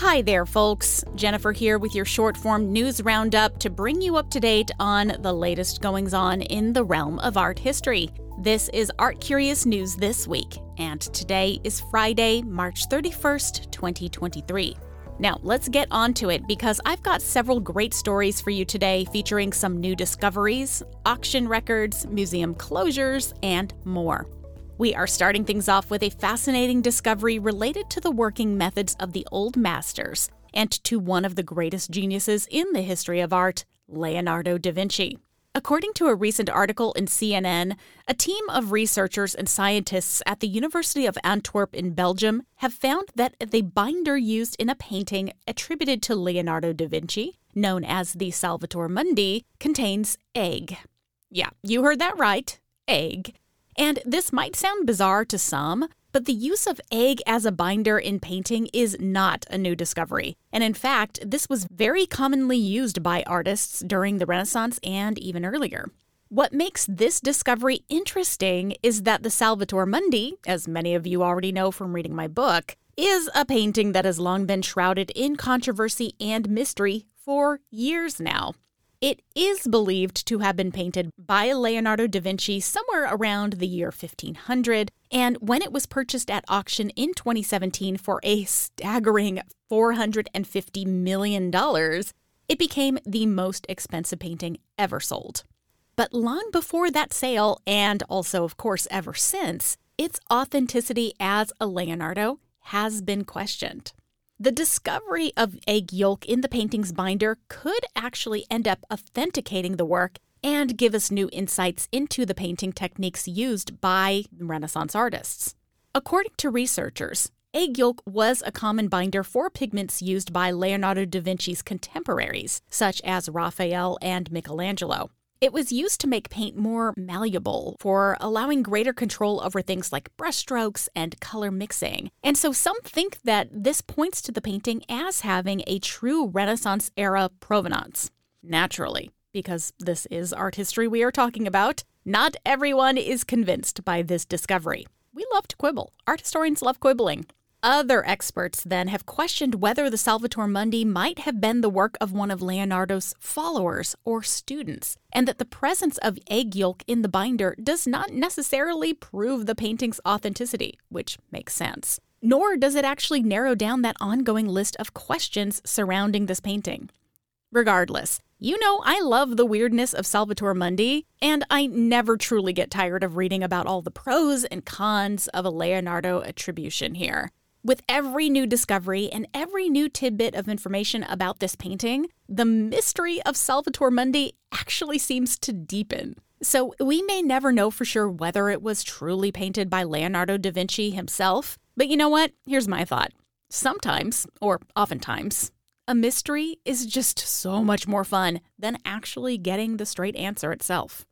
Hi there, folks. Jennifer here with your short form news roundup to bring you up to date on the latest goings on in the realm of art history. This is Art Curious News This Week, and today is Friday, March 31st, 2023. Now, let's get on to it because I've got several great stories for you today featuring some new discoveries, auction records, museum closures, and more. We are starting things off with a fascinating discovery related to the working methods of the old masters and to one of the greatest geniuses in the history of art, Leonardo da Vinci. According to a recent article in CNN, a team of researchers and scientists at the University of Antwerp in Belgium have found that the binder used in a painting attributed to Leonardo da Vinci, known as the Salvator Mundi, contains egg. Yeah, you heard that right egg. And this might sound bizarre to some, but the use of egg as a binder in painting is not a new discovery. And in fact, this was very commonly used by artists during the Renaissance and even earlier. What makes this discovery interesting is that the Salvator Mundi, as many of you already know from reading my book, is a painting that has long been shrouded in controversy and mystery for years now. It is believed to have been painted by Leonardo da Vinci somewhere around the year 1500, and when it was purchased at auction in 2017 for a staggering $450 million, it became the most expensive painting ever sold. But long before that sale, and also, of course, ever since, its authenticity as a Leonardo has been questioned. The discovery of egg yolk in the painting's binder could actually end up authenticating the work and give us new insights into the painting techniques used by Renaissance artists. According to researchers, egg yolk was a common binder for pigments used by Leonardo da Vinci's contemporaries, such as Raphael and Michelangelo. It was used to make paint more malleable, for allowing greater control over things like brushstrokes and color mixing. And so some think that this points to the painting as having a true Renaissance era provenance. Naturally, because this is art history we are talking about, not everyone is convinced by this discovery. We love to quibble. Art historians love quibbling. Other experts then have questioned whether the Salvator Mundi might have been the work of one of Leonardo's followers or students, and that the presence of egg yolk in the binder does not necessarily prove the painting's authenticity, which makes sense. Nor does it actually narrow down that ongoing list of questions surrounding this painting. Regardless, you know I love the weirdness of Salvator Mundi, and I never truly get tired of reading about all the pros and cons of a Leonardo attribution here. With every new discovery and every new tidbit of information about this painting, the mystery of Salvator Mundi actually seems to deepen. So, we may never know for sure whether it was truly painted by Leonardo da Vinci himself, but you know what? Here's my thought. Sometimes, or oftentimes, a mystery is just so much more fun than actually getting the straight answer itself.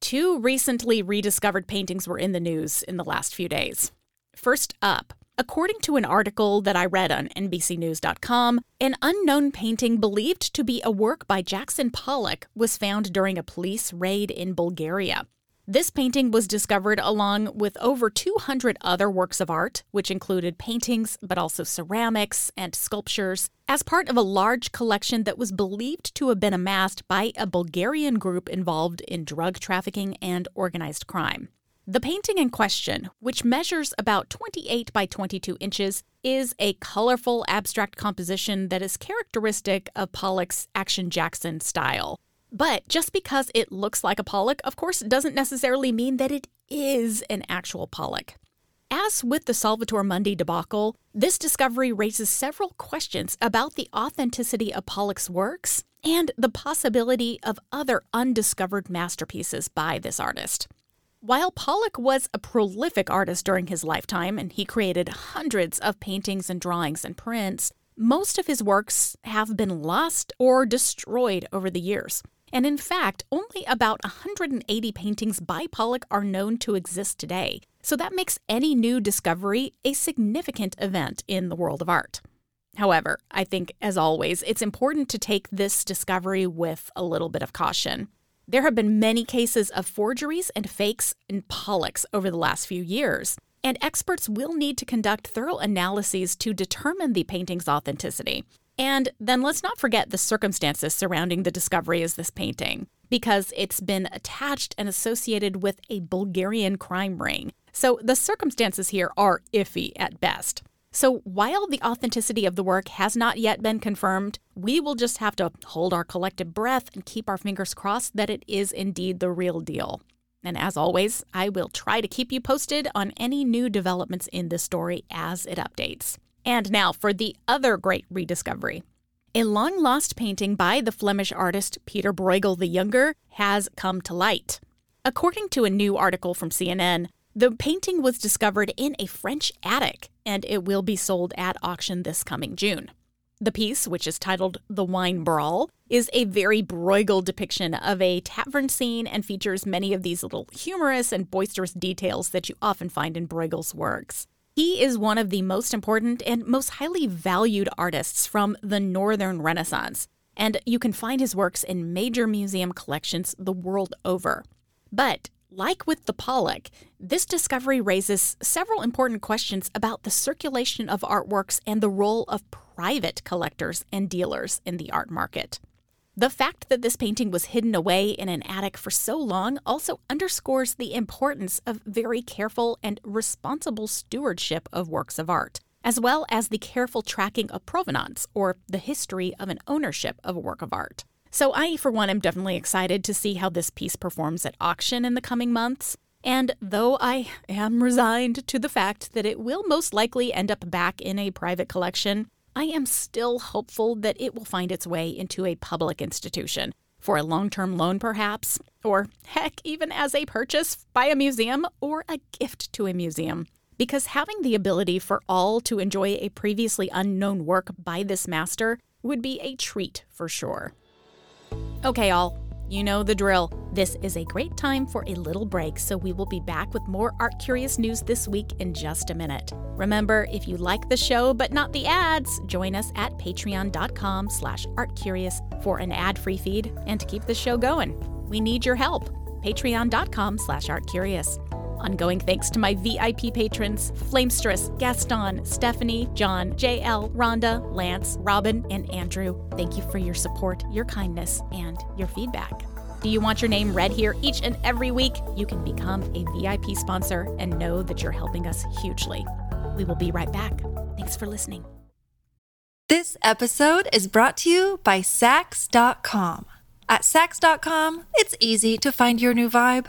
Two recently rediscovered paintings were in the news in the last few days. First up, according to an article that I read on NBCNews.com, an unknown painting believed to be a work by Jackson Pollock was found during a police raid in Bulgaria. This painting was discovered along with over 200 other works of art, which included paintings, but also ceramics and sculptures, as part of a large collection that was believed to have been amassed by a Bulgarian group involved in drug trafficking and organized crime. The painting in question, which measures about 28 by 22 inches, is a colorful abstract composition that is characteristic of Pollock's Action Jackson style. But just because it looks like a Pollock, of course, doesn't necessarily mean that it is an actual Pollock. As with the Salvator Mundi debacle, this discovery raises several questions about the authenticity of Pollock's works and the possibility of other undiscovered masterpieces by this artist. While Pollock was a prolific artist during his lifetime and he created hundreds of paintings and drawings and prints, most of his works have been lost or destroyed over the years. And in fact, only about 180 paintings by Pollock are known to exist today. So that makes any new discovery a significant event in the world of art. However, I think, as always, it's important to take this discovery with a little bit of caution. There have been many cases of forgeries and fakes in Pollocks over the last few years, and experts will need to conduct thorough analyses to determine the painting's authenticity. And then let's not forget the circumstances surrounding the discovery of this painting, because it's been attached and associated with a Bulgarian crime ring. So the circumstances here are iffy at best. So while the authenticity of the work has not yet been confirmed, we will just have to hold our collective breath and keep our fingers crossed that it is indeed the real deal. And as always, I will try to keep you posted on any new developments in this story as it updates. And now for the other great rediscovery. A long lost painting by the Flemish artist Peter Bruegel the Younger has come to light. According to a new article from CNN, the painting was discovered in a French attic and it will be sold at auction this coming June. The piece, which is titled The Wine Brawl, is a very Bruegel depiction of a tavern scene and features many of these little humorous and boisterous details that you often find in Bruegel's works. He is one of the most important and most highly valued artists from the Northern Renaissance, and you can find his works in major museum collections the world over. But like with the Pollock, this discovery raises several important questions about the circulation of artworks and the role of private collectors and dealers in the art market. The fact that this painting was hidden away in an attic for so long also underscores the importance of very careful and responsible stewardship of works of art, as well as the careful tracking of provenance or the history of an ownership of a work of art. So, I, for one, am definitely excited to see how this piece performs at auction in the coming months. And though I am resigned to the fact that it will most likely end up back in a private collection, I am still hopeful that it will find its way into a public institution for a long term loan, perhaps, or heck, even as a purchase by a museum or a gift to a museum. Because having the ability for all to enjoy a previously unknown work by this master would be a treat for sure. Okay, all, you know the drill. This is a great time for a little break, so we will be back with more Art Curious news this week in just a minute. Remember, if you like the show but not the ads, join us at patreon.com slash artcurious for an ad-free feed and to keep the show going. We need your help. Patreon.com slash artcurious. Ongoing thanks to my VIP patrons Flamestress, Gaston, Stephanie, John, JL, Rhonda, Lance, Robin, and Andrew. Thank you for your support, your kindness, and your feedback. Do you want your name read here each and every week? You can become a VIP sponsor and know that you're helping us hugely. We will be right back. Thanks for listening. This episode is brought to you by Saks.com. At Saks.com, it's easy to find your new vibe.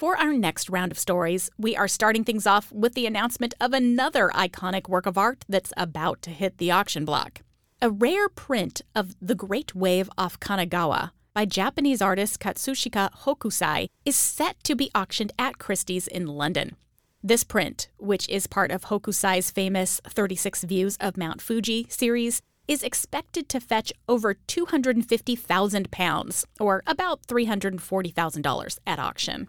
For our next round of stories, we are starting things off with the announcement of another iconic work of art that's about to hit the auction block. A rare print of The Great Wave off Kanagawa by Japanese artist Katsushika Hokusai is set to be auctioned at Christie's in London. This print, which is part of Hokusai's famous 36 Views of Mount Fuji series, is expected to fetch over 250,000 pounds, or about $340,000 at auction.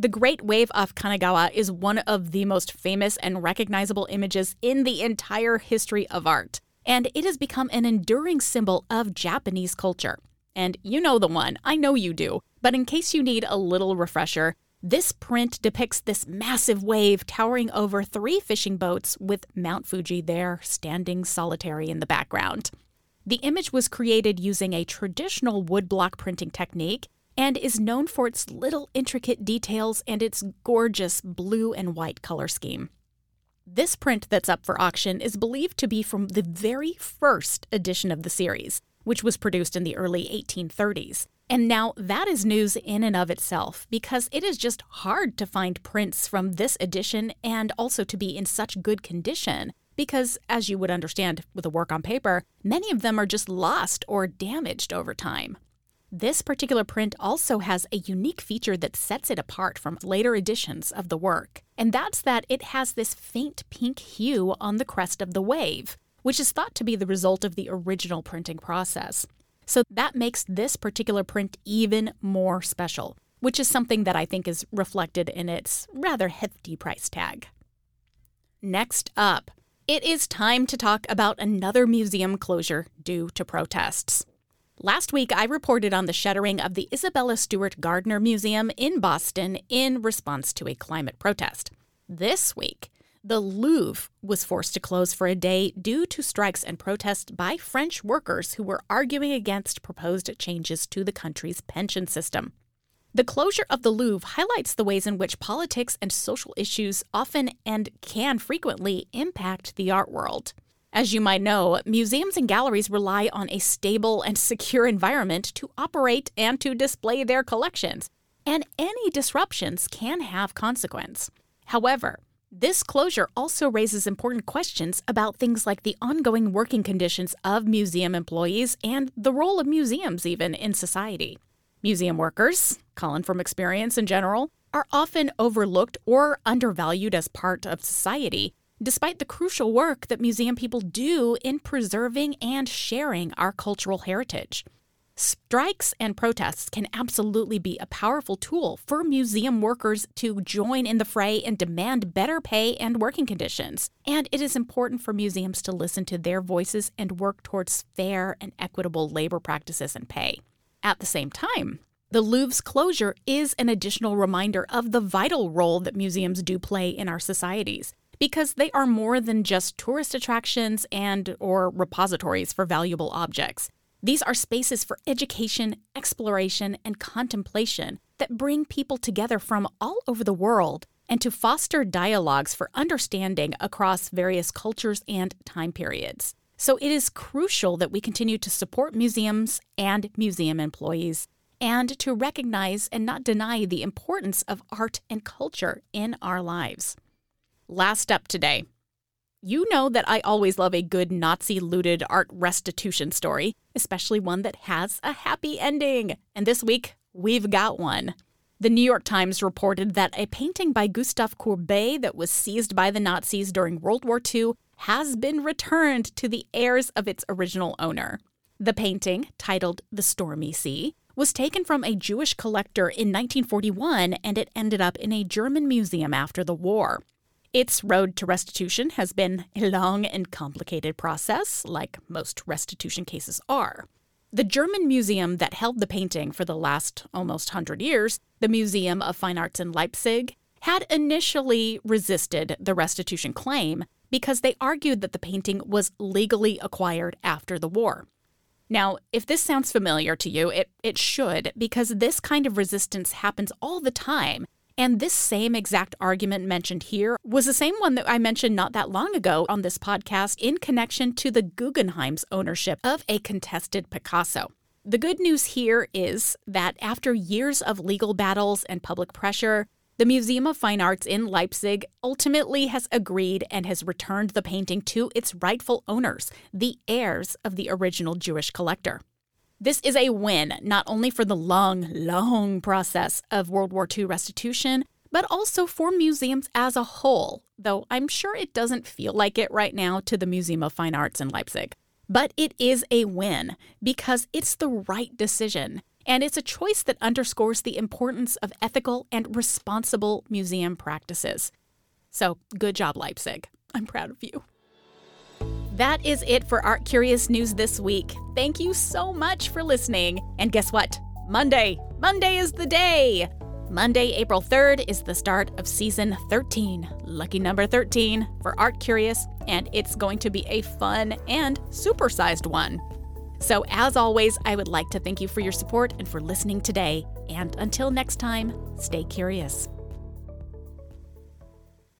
The Great Wave of Kanagawa is one of the most famous and recognizable images in the entire history of art, and it has become an enduring symbol of Japanese culture. And you know the one, I know you do, but in case you need a little refresher, This print depicts this massive wave towering over three fishing boats with Mount Fuji there standing solitary in the background. The image was created using a traditional woodblock printing technique and is known for its little intricate details and its gorgeous blue and white color scheme. This print that's up for auction is believed to be from the very first edition of the series, which was produced in the early 1830s. And now that is news in and of itself because it is just hard to find prints from this edition and also to be in such good condition. Because, as you would understand with a work on paper, many of them are just lost or damaged over time. This particular print also has a unique feature that sets it apart from later editions of the work, and that's that it has this faint pink hue on the crest of the wave, which is thought to be the result of the original printing process. So that makes this particular print even more special, which is something that I think is reflected in its rather hefty price tag. Next up, it is time to talk about another museum closure due to protests. Last week, I reported on the shuttering of the Isabella Stewart Gardner Museum in Boston in response to a climate protest. This week, the Louvre was forced to close for a day due to strikes and protests by French workers who were arguing against proposed changes to the country's pension system. The closure of the Louvre highlights the ways in which politics and social issues often and can frequently impact the art world. As you might know, museums and galleries rely on a stable and secure environment to operate and to display their collections, and any disruptions can have consequence. However, this closure also raises important questions about things like the ongoing working conditions of museum employees and the role of museums, even in society. Museum workers, Colin from experience in general, are often overlooked or undervalued as part of society, despite the crucial work that museum people do in preserving and sharing our cultural heritage. Strikes and protests can absolutely be a powerful tool for museum workers to join in the fray and demand better pay and working conditions. And it is important for museums to listen to their voices and work towards fair and equitable labor practices and pay. At the same time, the Louvre's closure is an additional reminder of the vital role that museums do play in our societies because they are more than just tourist attractions and or repositories for valuable objects. These are spaces for education, exploration, and contemplation that bring people together from all over the world and to foster dialogues for understanding across various cultures and time periods. So it is crucial that we continue to support museums and museum employees and to recognize and not deny the importance of art and culture in our lives. Last up today. You know that I always love a good Nazi looted art restitution story, especially one that has a happy ending. And this week, we've got one. The New York Times reported that a painting by Gustave Courbet that was seized by the Nazis during World War II has been returned to the heirs of its original owner. The painting, titled The Stormy Sea, was taken from a Jewish collector in 1941 and it ended up in a German museum after the war. Its road to restitution has been a long and complicated process, like most restitution cases are. The German museum that held the painting for the last almost 100 years, the Museum of Fine Arts in Leipzig, had initially resisted the restitution claim because they argued that the painting was legally acquired after the war. Now, if this sounds familiar to you, it, it should, because this kind of resistance happens all the time and this same exact argument mentioned here was the same one that I mentioned not that long ago on this podcast in connection to the Guggenheim's ownership of a contested Picasso. The good news here is that after years of legal battles and public pressure, the Museum of Fine Arts in Leipzig ultimately has agreed and has returned the painting to its rightful owners, the heirs of the original Jewish collector. This is a win, not only for the long, long process of World War II restitution, but also for museums as a whole, though I'm sure it doesn't feel like it right now to the Museum of Fine Arts in Leipzig. But it is a win because it's the right decision, and it's a choice that underscores the importance of ethical and responsible museum practices. So, good job, Leipzig. I'm proud of you. That is it for Art Curious News this week. Thank you so much for listening. And guess what? Monday. Monday is the day. Monday, April 3rd is the start of season 13, lucky number 13 for Art Curious, and it's going to be a fun and supersized one. So, as always, I would like to thank you for your support and for listening today. And until next time, stay curious.